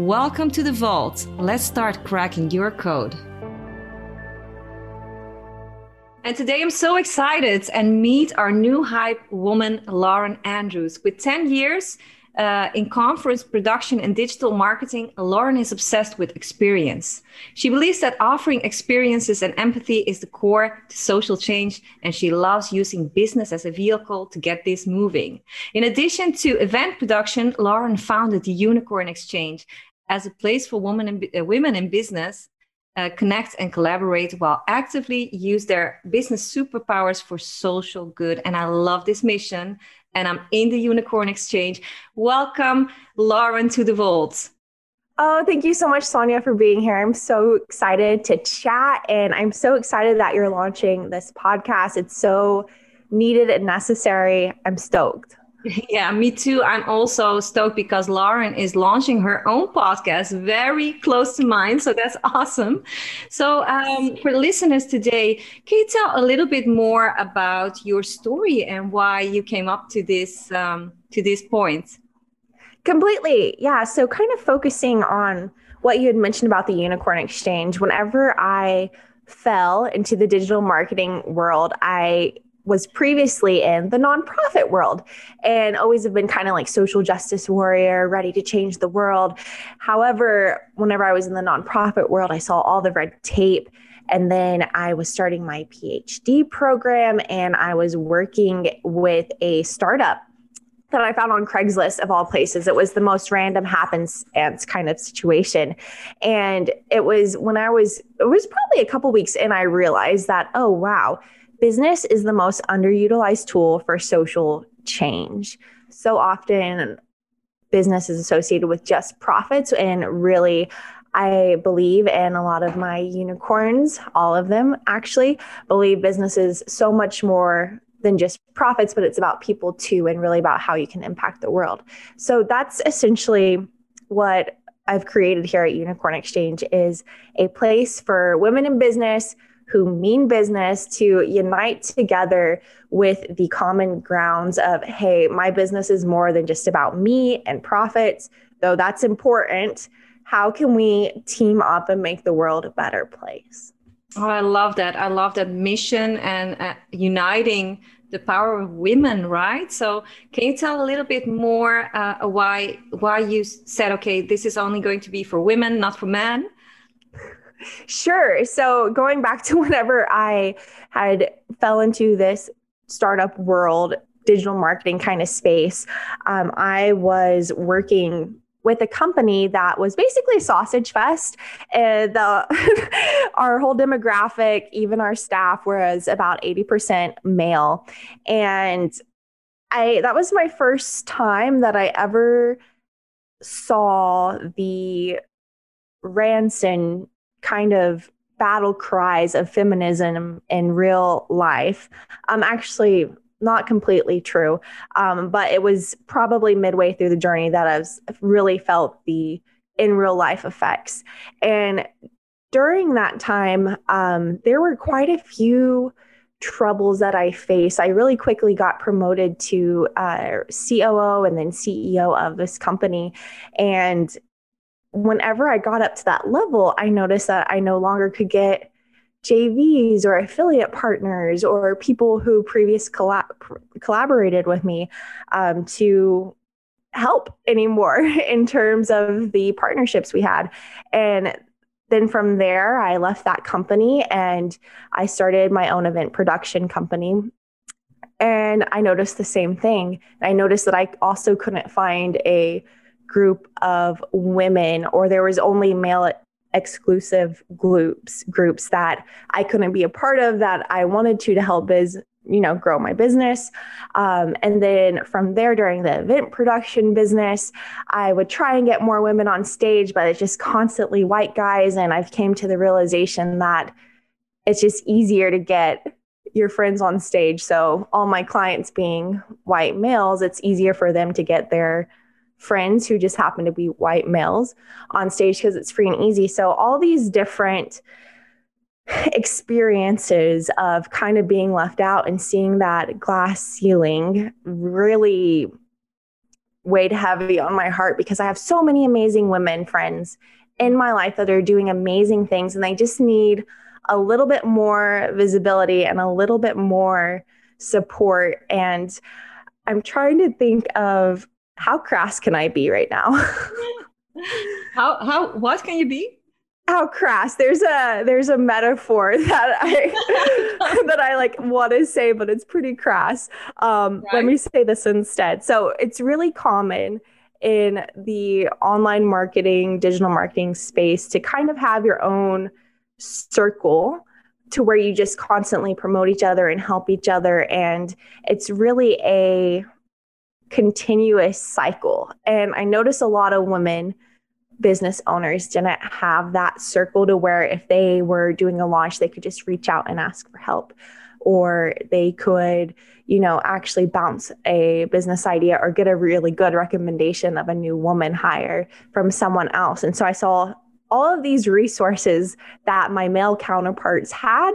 Welcome to the Vault. Let's start cracking your code. And today I'm so excited and meet our new hype woman, Lauren Andrews. With 10 years uh, in conference production and digital marketing, Lauren is obsessed with experience. She believes that offering experiences and empathy is the core to social change, and she loves using business as a vehicle to get this moving. In addition to event production, Lauren founded the Unicorn Exchange as a place for women in, uh, women in business uh, connect and collaborate while actively use their business superpowers for social good. And I love this mission. And I'm in the Unicorn Exchange. Welcome, Lauren, to the Vault. Oh, thank you so much, Sonja, for being here. I'm so excited to chat. And I'm so excited that you're launching this podcast. It's so needed and necessary. I'm stoked. Yeah, me too. I'm also stoked because Lauren is launching her own podcast very close to mine. So that's awesome. So, um, for listeners today, can you tell a little bit more about your story and why you came up to this um, to this point? Completely. Yeah. So, kind of focusing on what you had mentioned about the Unicorn Exchange. Whenever I fell into the digital marketing world, I was previously in the nonprofit world and always have been kind of like social justice warrior, ready to change the world. However, whenever I was in the nonprofit world, I saw all the red tape. And then I was starting my PhD program and I was working with a startup that I found on Craigslist of all places. It was the most random happenstance kind of situation. And it was when I was, it was probably a couple weeks in, I realized that, oh, wow business is the most underutilized tool for social change. So often, business is associated with just profits, and really, I believe, and a lot of my unicorns, all of them actually, believe business is so much more than just profits, but it's about people too, and really about how you can impact the world. So that's essentially what I've created here at Unicorn Exchange is a place for women in business who mean business to unite together with the common grounds of, hey, my business is more than just about me and profits, though that's important. How can we team up and make the world a better place? Oh, I love that. I love that mission and uh, uniting the power of women, right? So, can you tell a little bit more uh, why why you said, okay, this is only going to be for women, not for men? Sure. So going back to whenever I had fell into this startup world, digital marketing kind of space, um, I was working with a company that was basically sausage fest. And the, our whole demographic, even our staff, was about 80% male. And I that was my first time that I ever saw the Ranson kind of battle cries of feminism in real life. Um, actually, not completely true, um, but it was probably midway through the journey that I've really felt the in real life effects. And during that time, um, there were quite a few troubles that I faced. I really quickly got promoted to uh, COO and then CEO of this company. And whenever I got up to that level, I noticed that I no longer could get JVs or affiliate partners or people who previous collab- collaborated with me um, to help anymore in terms of the partnerships we had. And then from there, I left that company and I started my own event production company. And I noticed the same thing. I noticed that I also couldn't find a group of women, or there was only male exclusive groups groups that I couldn't be a part of that I wanted to to help biz you know grow my business. Um, and then from there during the event production business i would try and get more women on stage but it's just constantly white guys and i've came to the realization that it's just easier to get your friends on stage. So all my clients being white males it's easier for them to get their friends who just happen to be white males on stage because it's free and easy. So all these different experiences of kind of being left out and seeing that glass ceiling really weighed heavy on my heart because I have so many amazing women friends in my life that are doing amazing things and they just need a little bit more visibility and a little bit more support. And I'm trying to think of how crass can I be right now? how how what can you be? how crass there's a there's a metaphor that i that i like want to say but it's pretty crass um right. let me say this instead so it's really common in the online marketing digital marketing space to kind of have your own circle to where you just constantly promote each other and help each other and it's really a continuous cycle and i notice a lot of women business owners didn't have that circle to where if they were doing a launch, they could just reach out and ask for help, or they could, you know, actually bounce a business idea or get a really good recommendation of a new woman hire from someone else. And so I saw all of these resources that my male counterparts had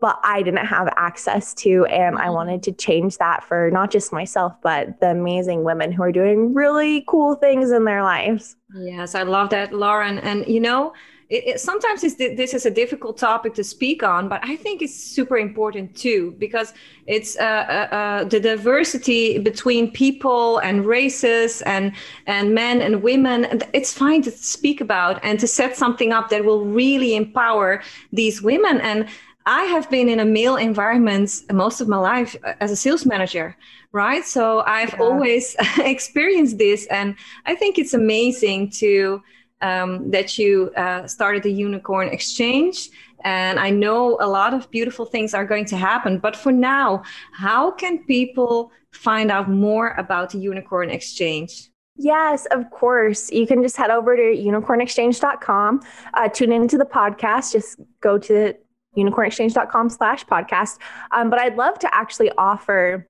but I didn't have access to. And I mm-hmm. wanted to change that for not just myself, but the amazing women who are doing really cool things in their lives. Yes, I love that, Lauren. And you know, it, it, sometimes this is a difficult topic to speak on, but I think it's super important too because it's uh, uh, uh, the diversity between people and races and and men and women. It's fine to speak about and to set something up that will really empower these women and I have been in a male environment most of my life uh, as a sales manager, right? So I've yeah. always experienced this, and I think it's amazing to um, that you uh, started the Unicorn Exchange. And I know a lot of beautiful things are going to happen. But for now, how can people find out more about the Unicorn Exchange? Yes, of course. You can just head over to unicornexchange.com, uh, tune into the podcast, just go to unicornexchange.com slash podcast. Um, but I'd love to actually offer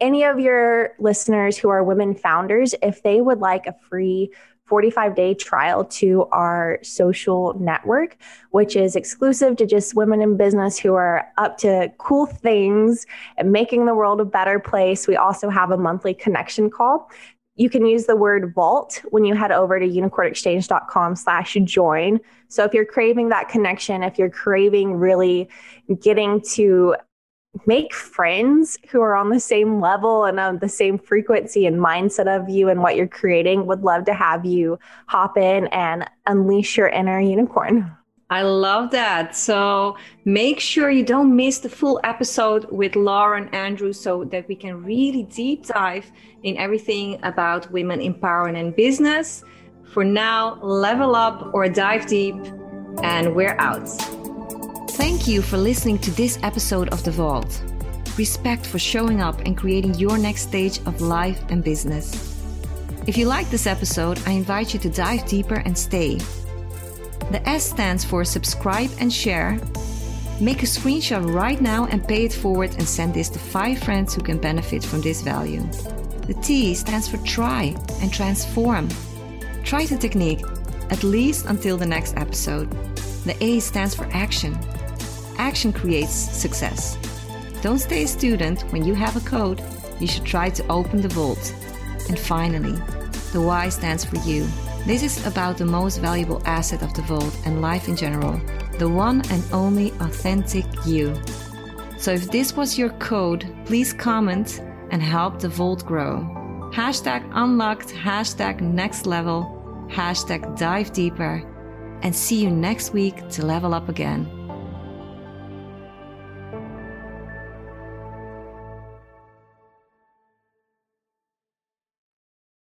any of your listeners who are women founders, if they would like a free 45 day trial to our social network, which is exclusive to just women in business who are up to cool things and making the world a better place. We also have a monthly connection call you can use the word vault when you head over to unicornexchange.com slash join. So if you're craving that connection, if you're craving really getting to make friends who are on the same level and on the same frequency and mindset of you and what you're creating, would love to have you hop in and unleash your inner unicorn. I love that. So make sure you don't miss the full episode with Lauren Andrew so that we can really deep dive in everything about women empowerment and business. For now, level up or dive deep, and we're out. Thank you for listening to this episode of The Vault. Respect for showing up and creating your next stage of life and business. If you like this episode, I invite you to dive deeper and stay the S stands for subscribe and share. Make a screenshot right now and pay it forward and send this to five friends who can benefit from this value. The T stands for try and transform. Try the technique, at least until the next episode. The A stands for action. Action creates success. Don't stay a student when you have a code. You should try to open the vault. And finally, the Y stands for you. This is about the most valuable asset of the vault and life in general the one and only authentic you. So if this was your code, please comment and help the vault grow. Hashtag unlocked, hashtag next level, hashtag dive deeper. and see you next week to level up again.